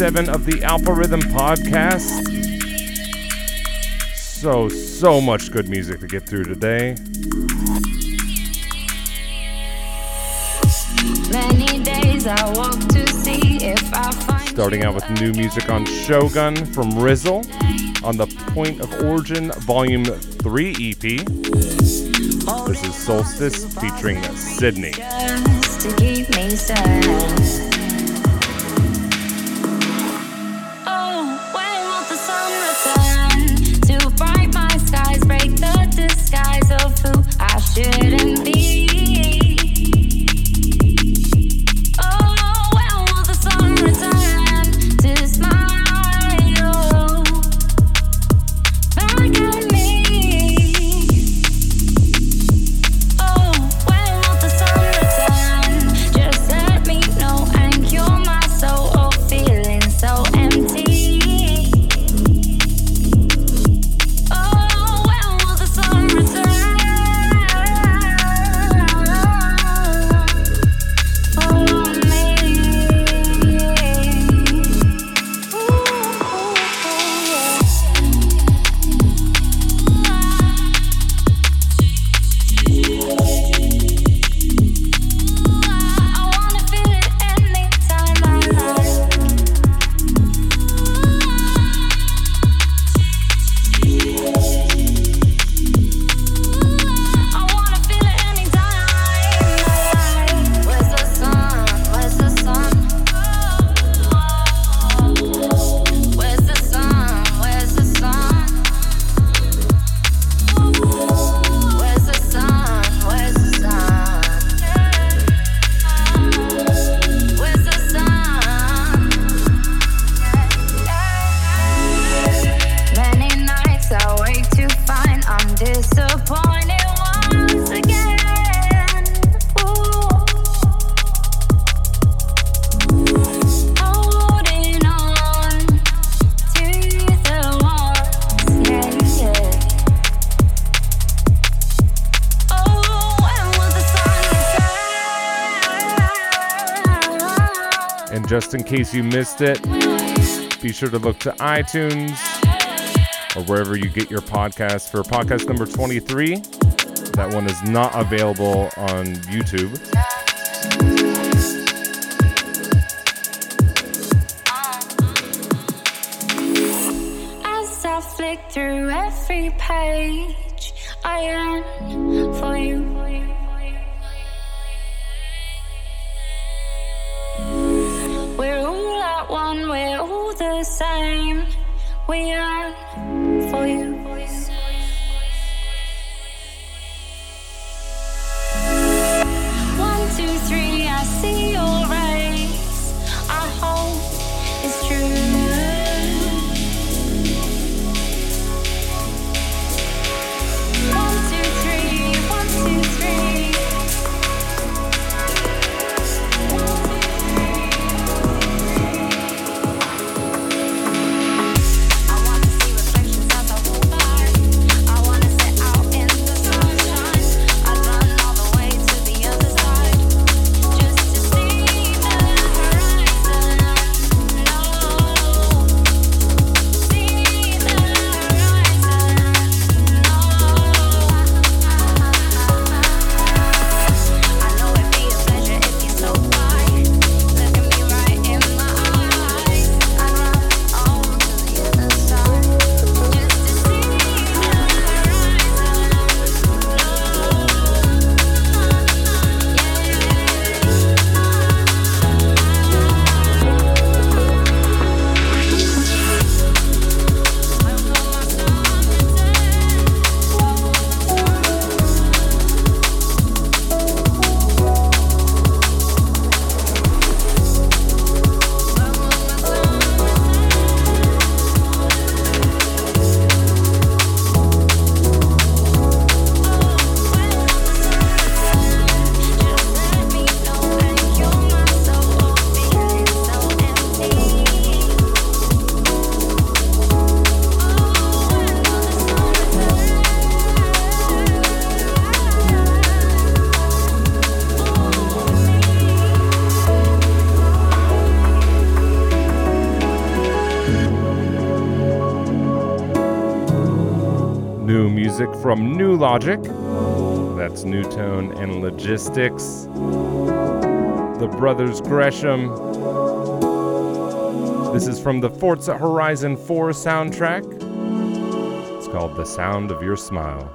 seven of the Algorithm Podcast. So, so much good music to get through today. Starting out with new music on Shogun from Rizzle on the Point of Origin Volume 3 EP. This is Solstice featuring Sydney. shouldn't case you missed it, be sure to look to iTunes or wherever you get your podcast for podcast number 23. That one is not available on YouTube. I flick through every page, I am. We are. Music from Nu:Logic. That's Nu:Tone and Logistics. The Brothers Gresham. This is from the Forza Horizon 4 soundtrack. It's called The Sound of Your Smile.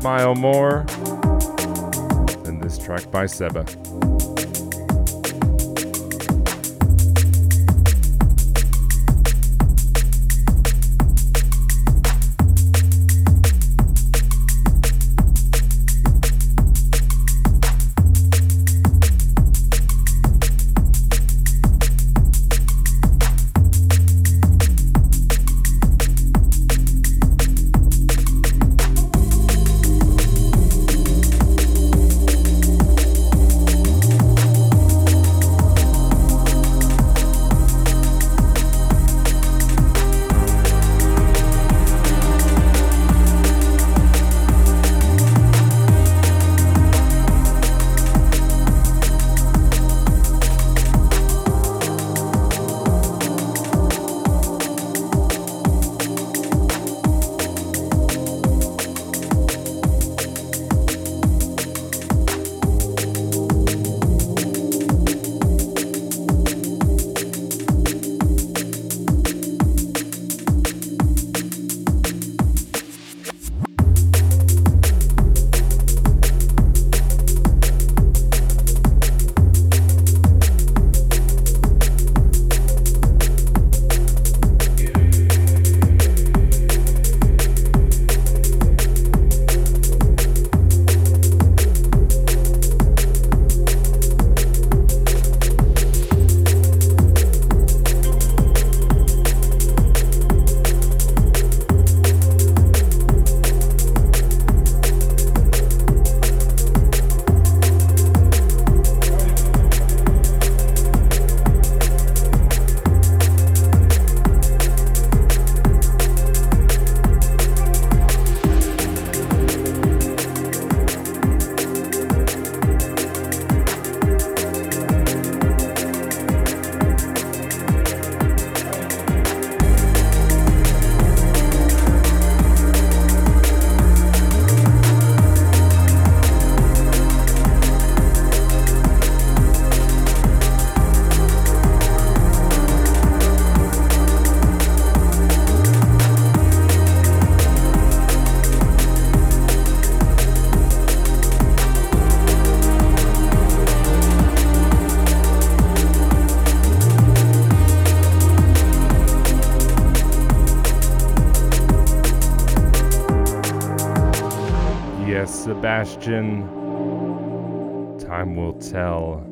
Smile more than this track by Seba. Yes, Sebastian. Time will tell.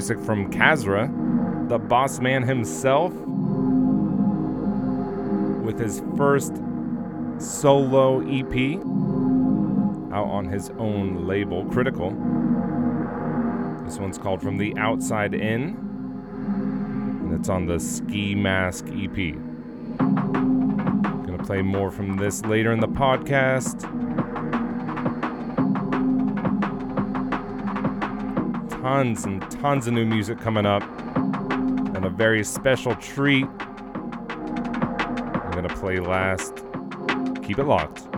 Music from Kasra, the boss man himself, with his first solo EP out on his own label, Critical. This one's called From the Outside In, and it's on the Ski Mask EP. Gonna play more from this later in the podcast. Tons and tons of new music coming up, and a very special treat. I'm gonna play last. Keep it locked.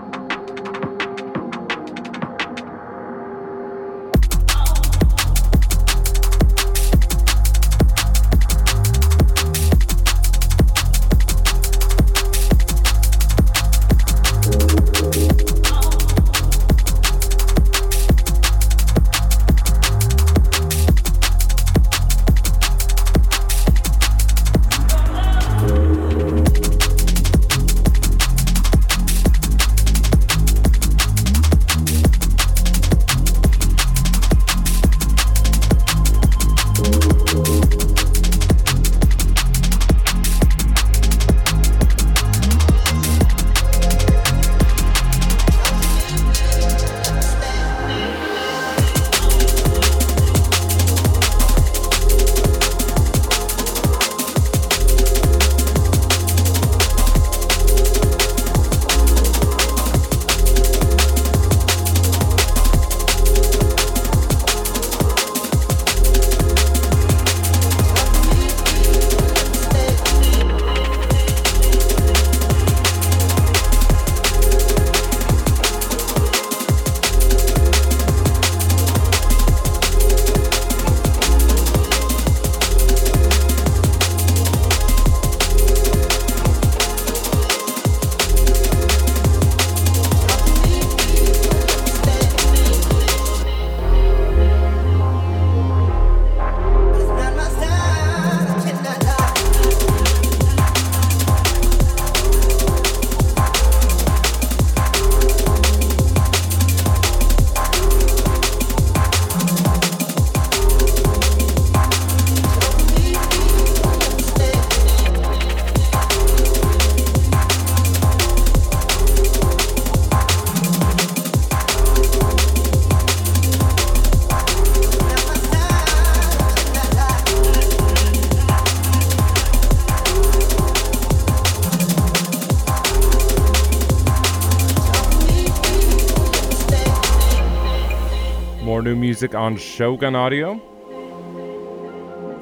New music on Shogun Audio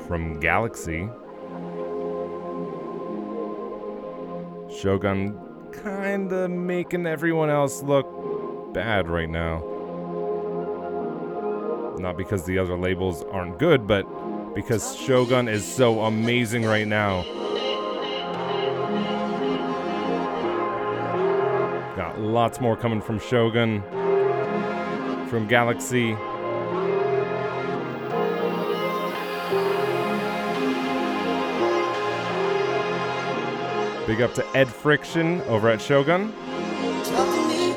from Galaxy. Shogun kinda making everyone else look bad right now. Not because the other labels aren't good, but because Shogun is so amazing right now. Got lots more coming from Shogun from Galaxy. Big up to Ed Friction over at Shogun.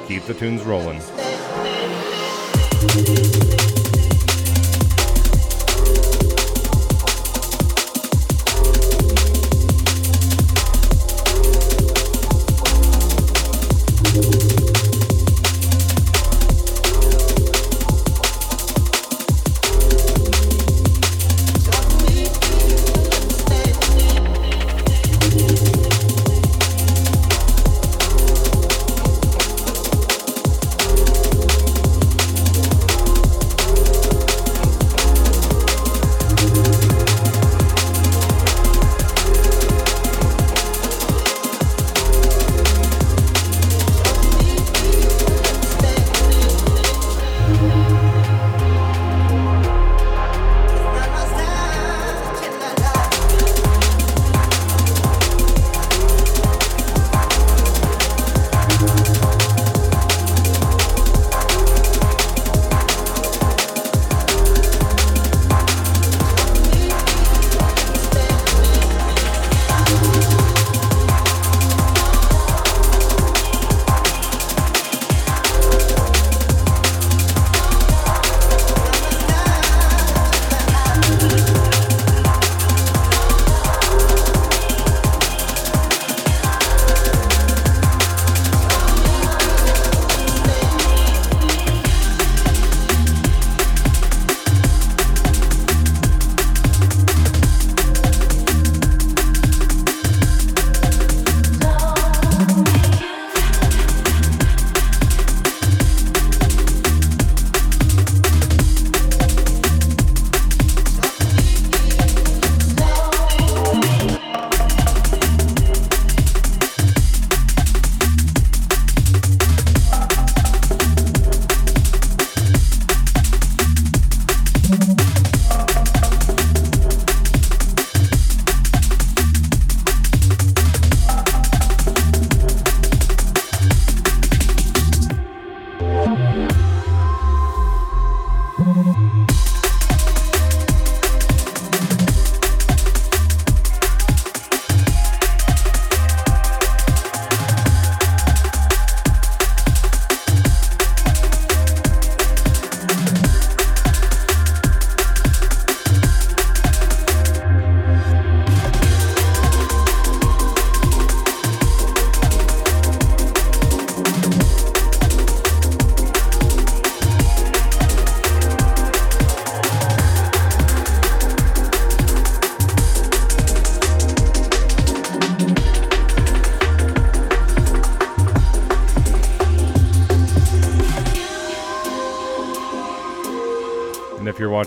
Keep the tunes rolling.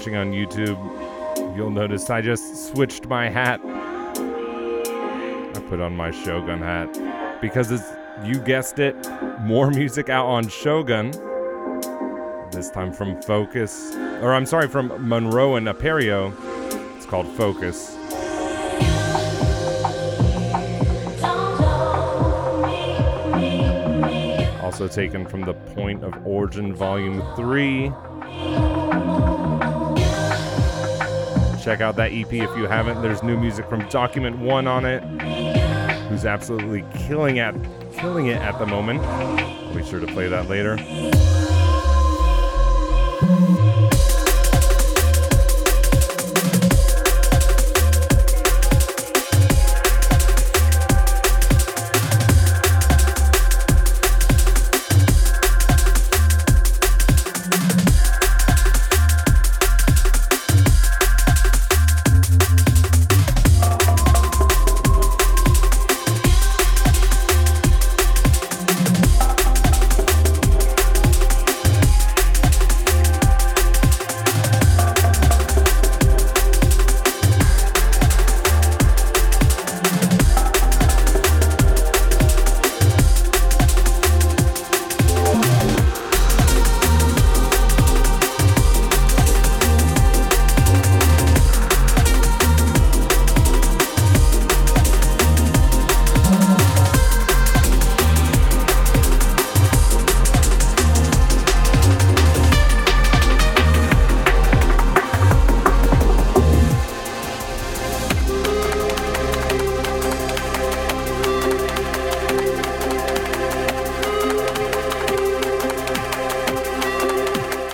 Watching on YouTube, you'll notice I just switched my hat. I put on my Shogun hat because it's, you guessed it, more music out on Shogun. This time from Focus, or I'm sorry, from Monrroe and Aperio. It's called Focus. Also taken from the Point of Origin Volume 3. Check out that EP if you haven't. There's new music from Document 1 on it, who's absolutely killing at killing it at the moment. I'll be sure to play that later.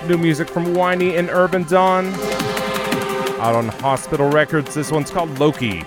New music from Whiney and Urban Dawn. Out on Hospital Records. This one's called Loki.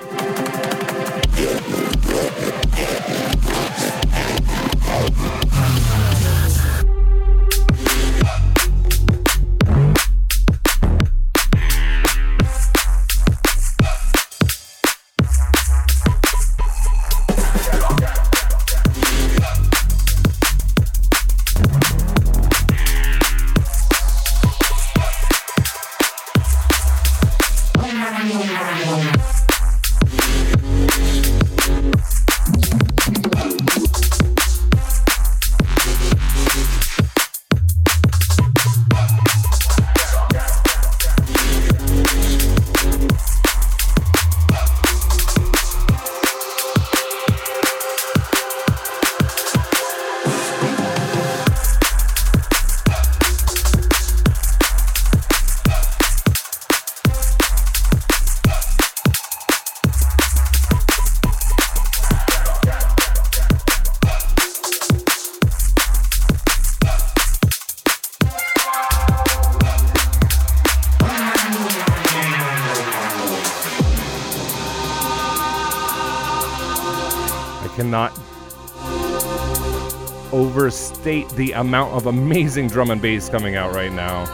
The amount of amazing drum and bass coming out right now.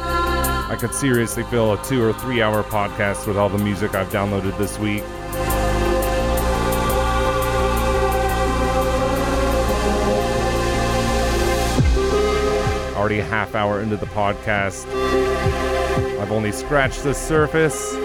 I could seriously fill a two or three hour podcast with all the music I've downloaded this week. Already half hour into the podcast. I've only scratched the surface.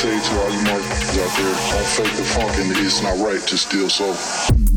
Say to all you motherfuckers out there, don't fake the funk and it's not right to steal soul.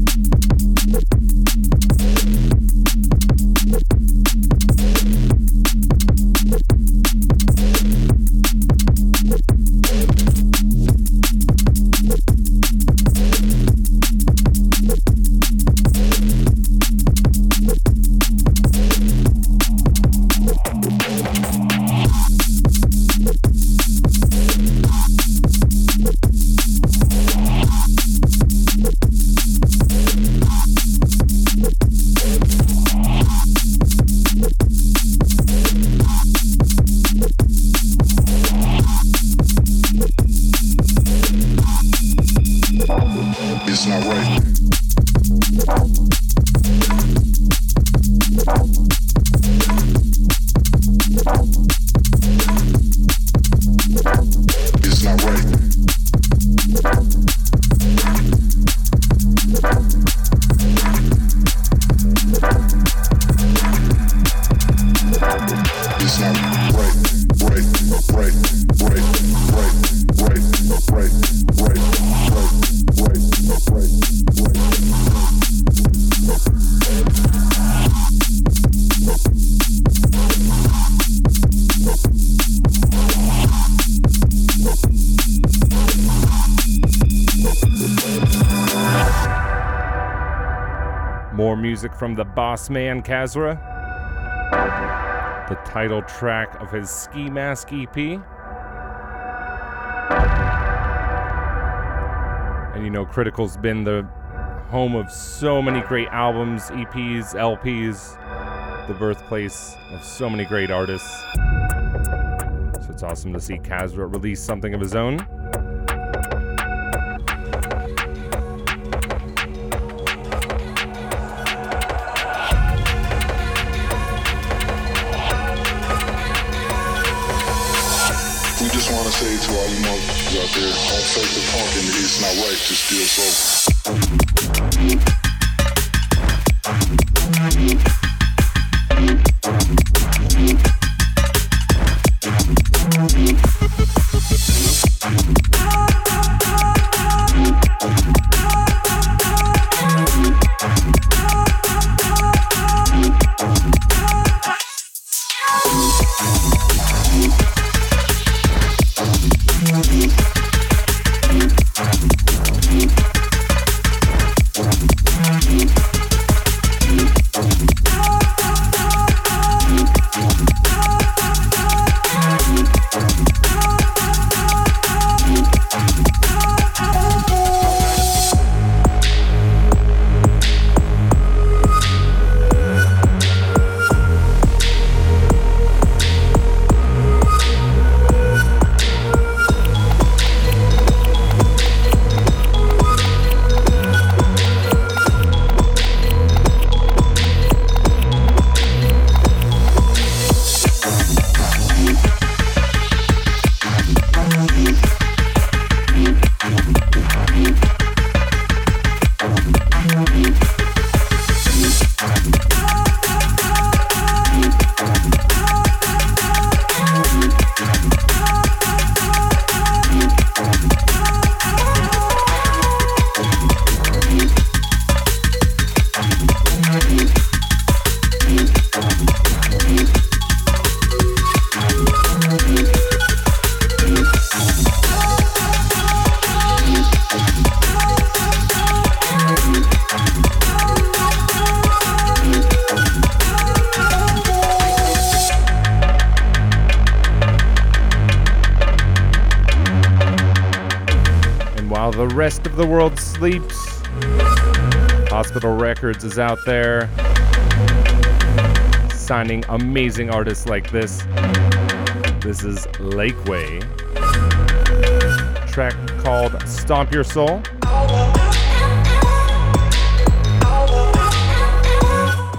From the boss man Kasra. The title track of his Ski Mask EP. And you know, Critical's been the home of so many great albums, EPs, LPs, the birthplace of so many great artists. So it's awesome to see Kasra release something of his own. To steal soul. The world sleeps, Hospital Records is out there signing amazing artists like this. This is Lakeway. Track called Stomp Your Soul.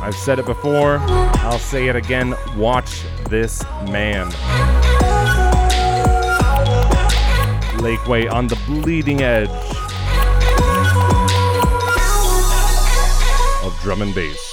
I've said it before, I'll say it again. Watch this man. Lakeway on the bleeding edge drum and bass.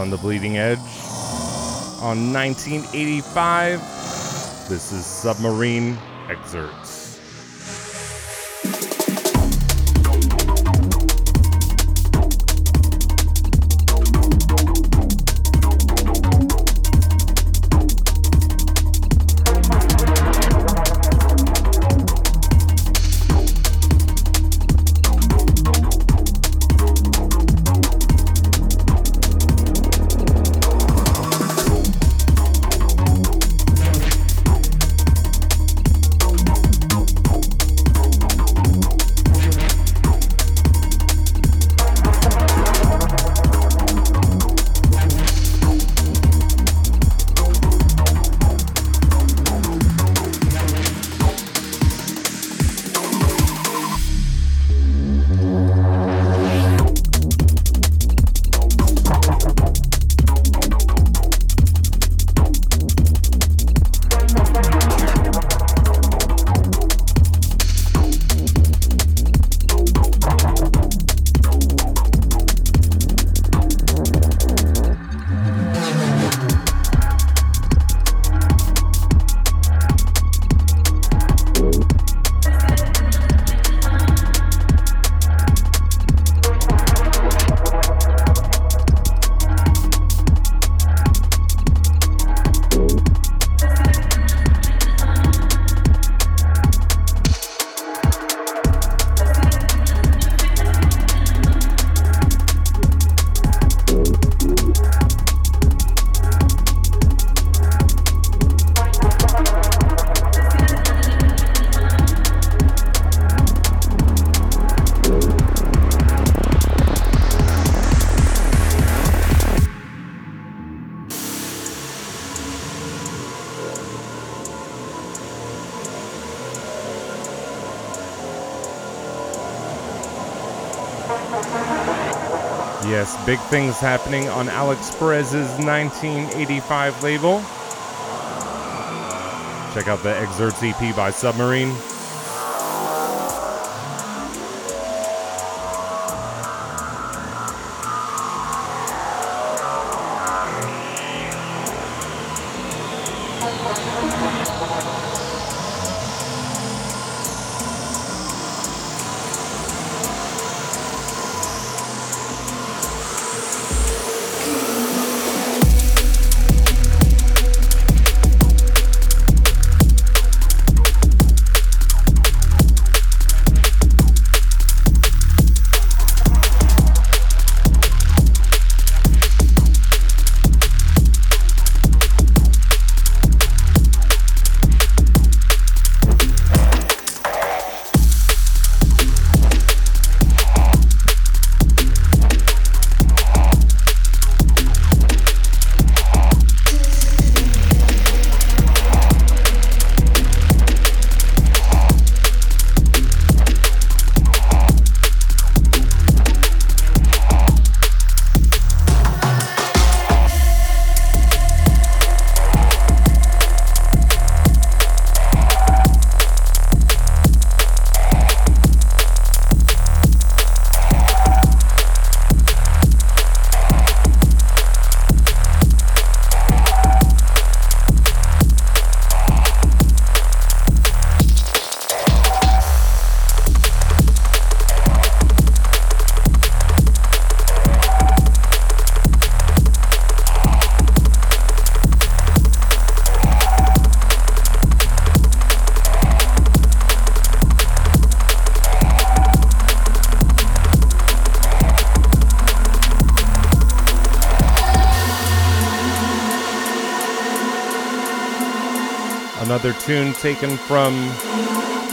On the bleeding edge, on 1985, this is Submarine Excerpts. Yes, big things happening on Alix Perez's 1985 label. Check out the Excerpts EP by Submarine. Another tune taken from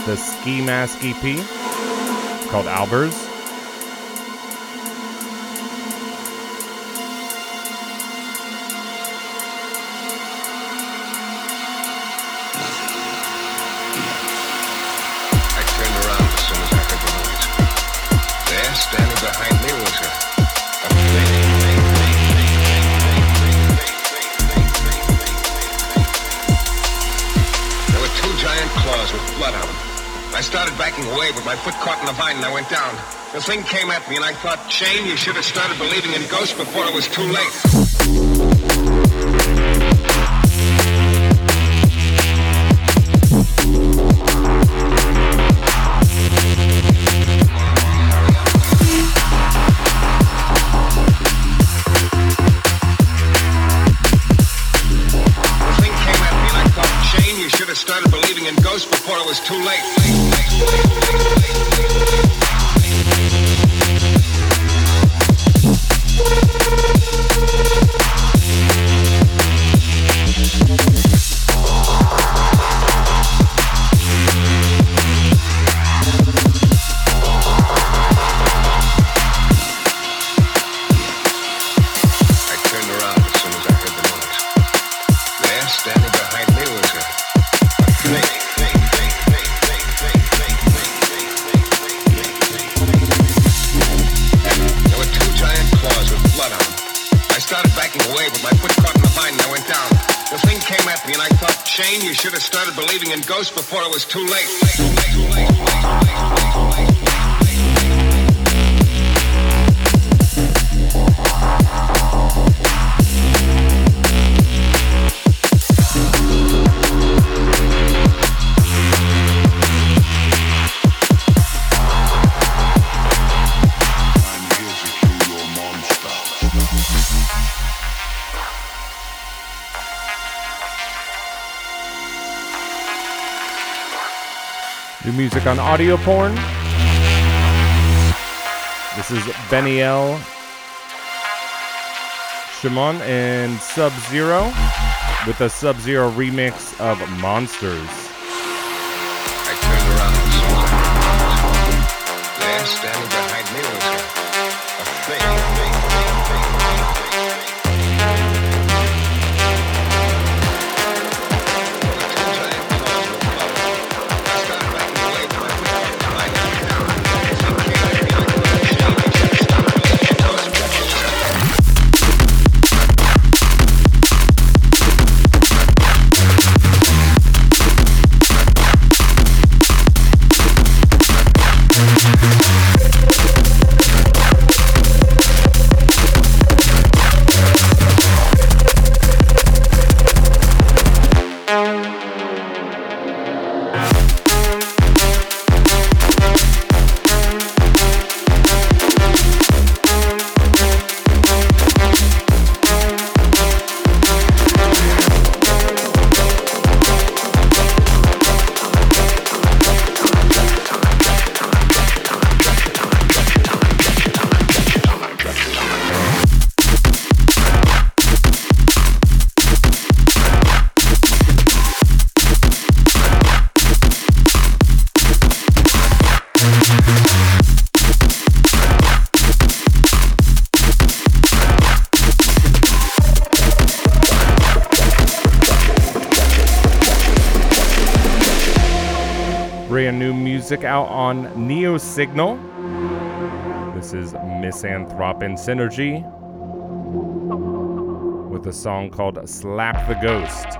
the Ski Mask EP called Albers. the vine and I went down. The thing came at me and I thought, Shane, you should have started believing in ghosts before it was too late. too late. audio porn. This is Benny L. Shimon and Sub Zero with a Sub Zero remix of Monsters. music out on Neosignal. This is Misanthrop and Synergy with a song called Slap the Ghost.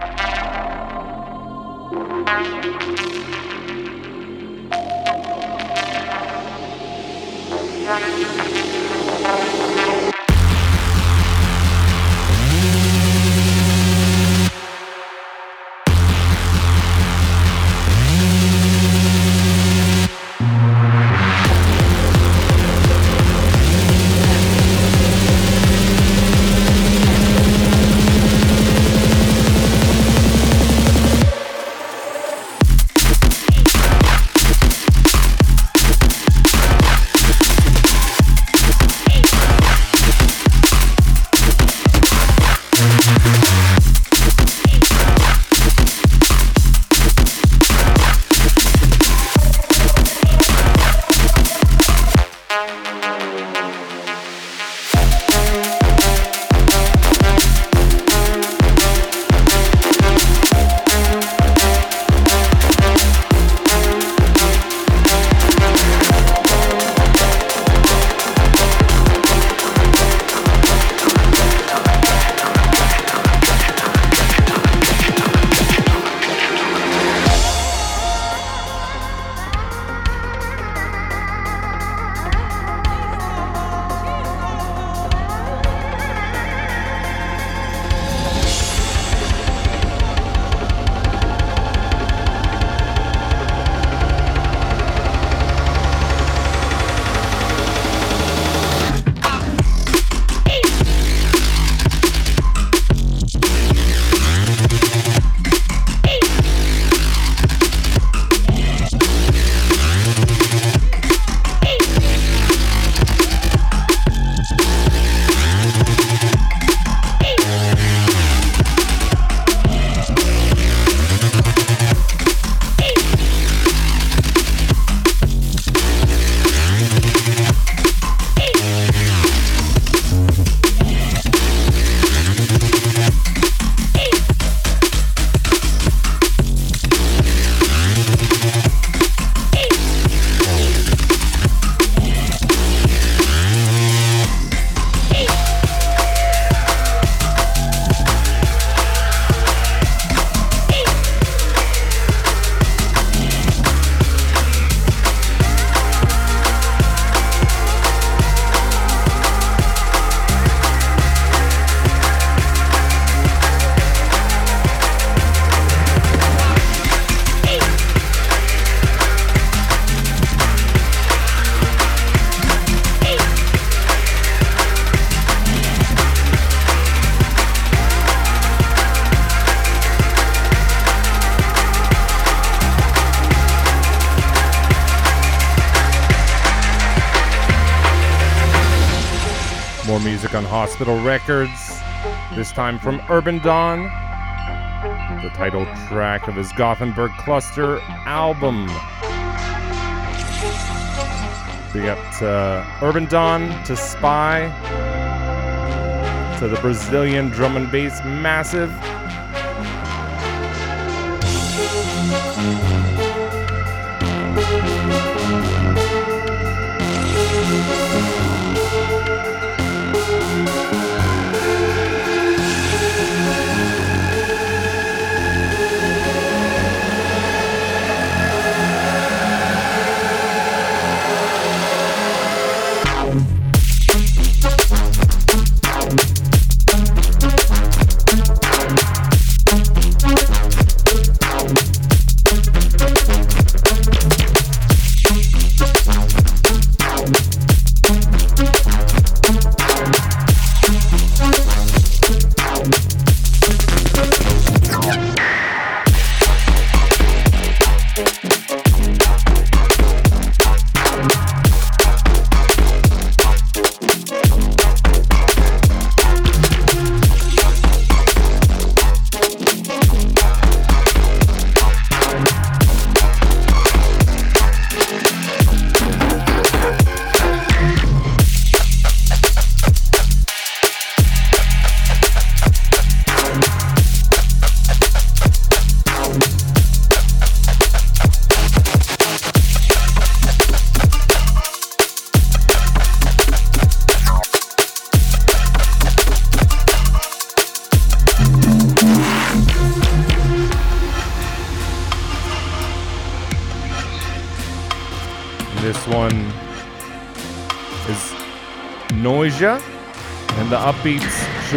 Hospital Records, this time from Urbandawn, the title track of his Gothenburg Cluster album. Big up to Urbandawn, to Spy, to the Brazilian drum and bass massive.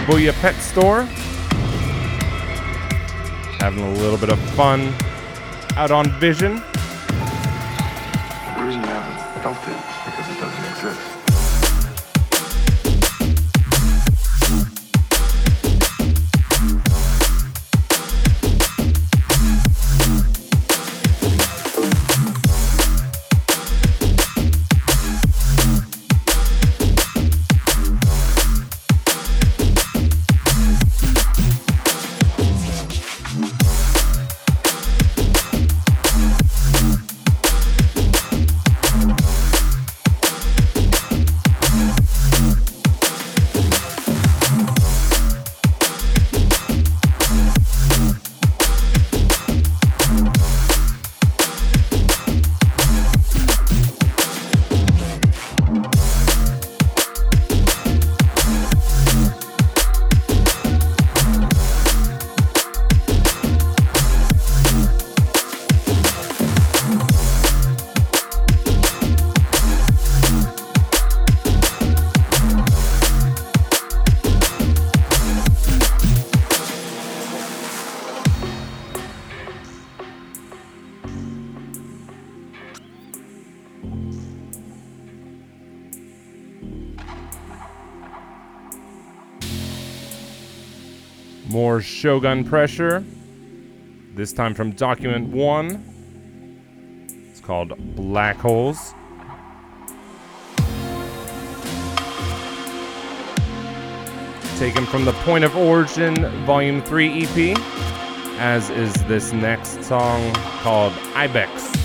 Shibuya Pet Store. Having a little bit of fun out on Vision. Shogun Pressure. This time from Document 1. It's called Black Holes. Taken from the Point of Origin Volume 3 EP, as is this next song called Ibex.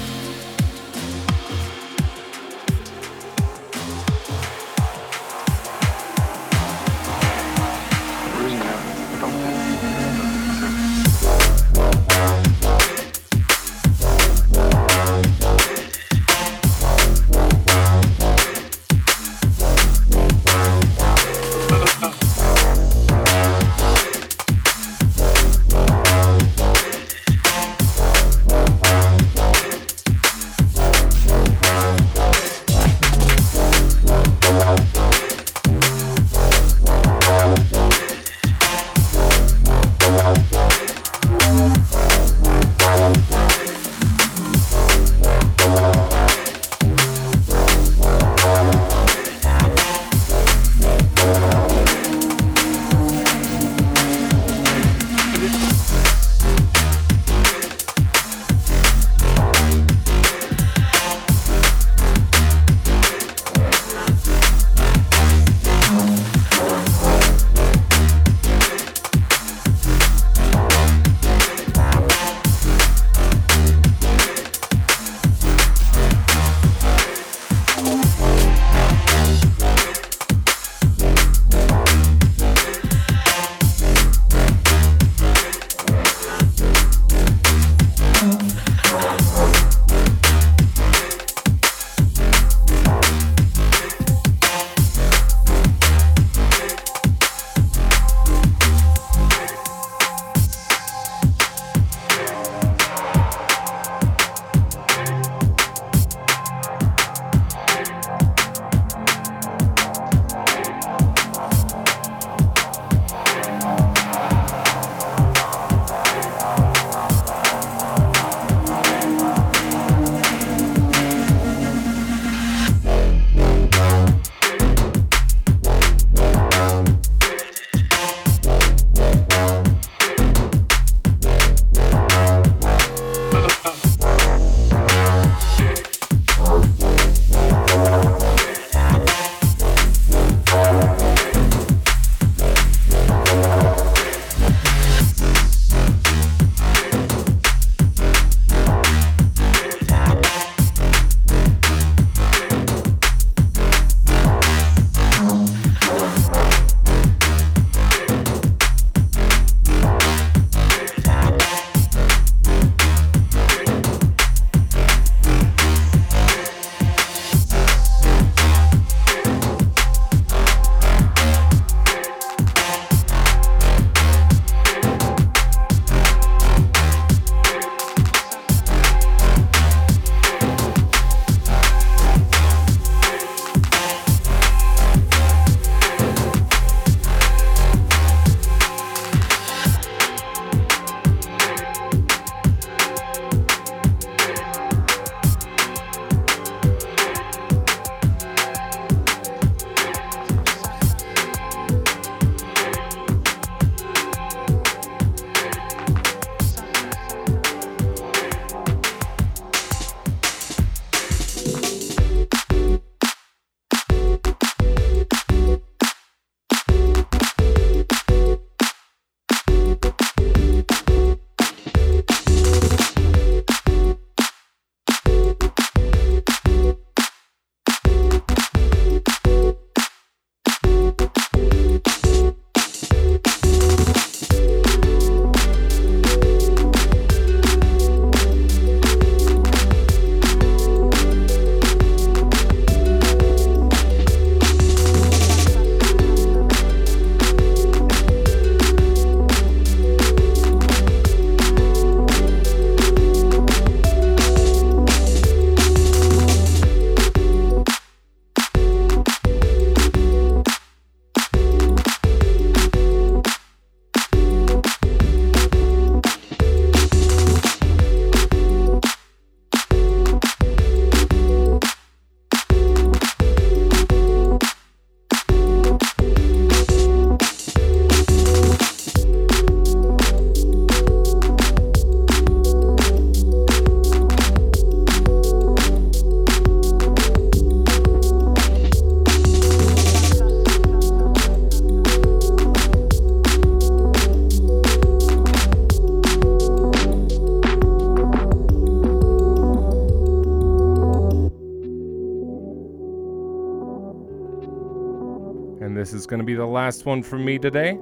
Going to be the last one from me today.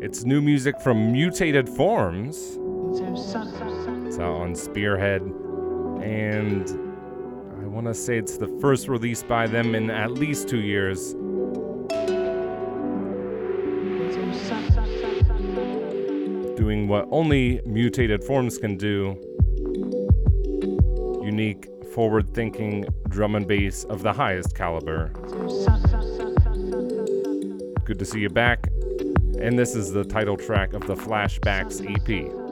It's new music from Mutated Forms. It's out on Spearhead, and I want to say it's the first release by them in at least two years. Doing what only Mutated Forms can do unique, forward thinking drum and bass of the highest caliber. Good to see you back. And this is the title track of the Flashbacks EP.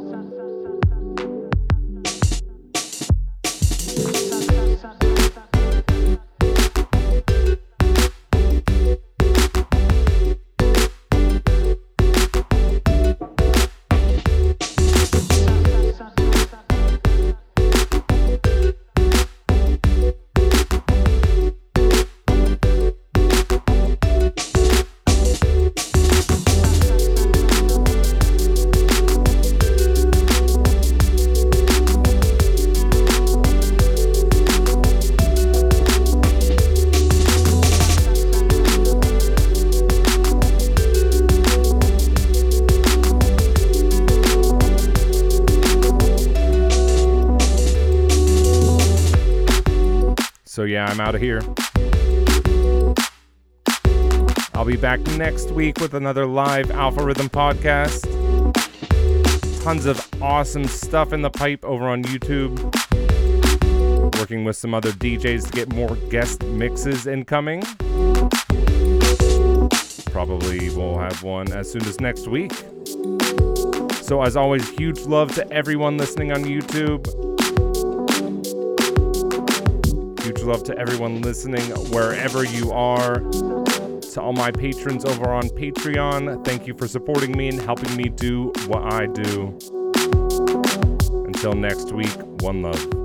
Here. I'll be back next week with another live Alpha Rhythm podcast. Tons of awesome stuff in the pipe over on YouTube. Working with some other DJs to get more guest mixes incoming. Probably we'll have one as soon as next week. So, as always, huge love to everyone listening on YouTube. Huge love to everyone listening wherever you are. To all my patrons over on Patreon, thank you for supporting me and helping me do what I do. Until next week, one love.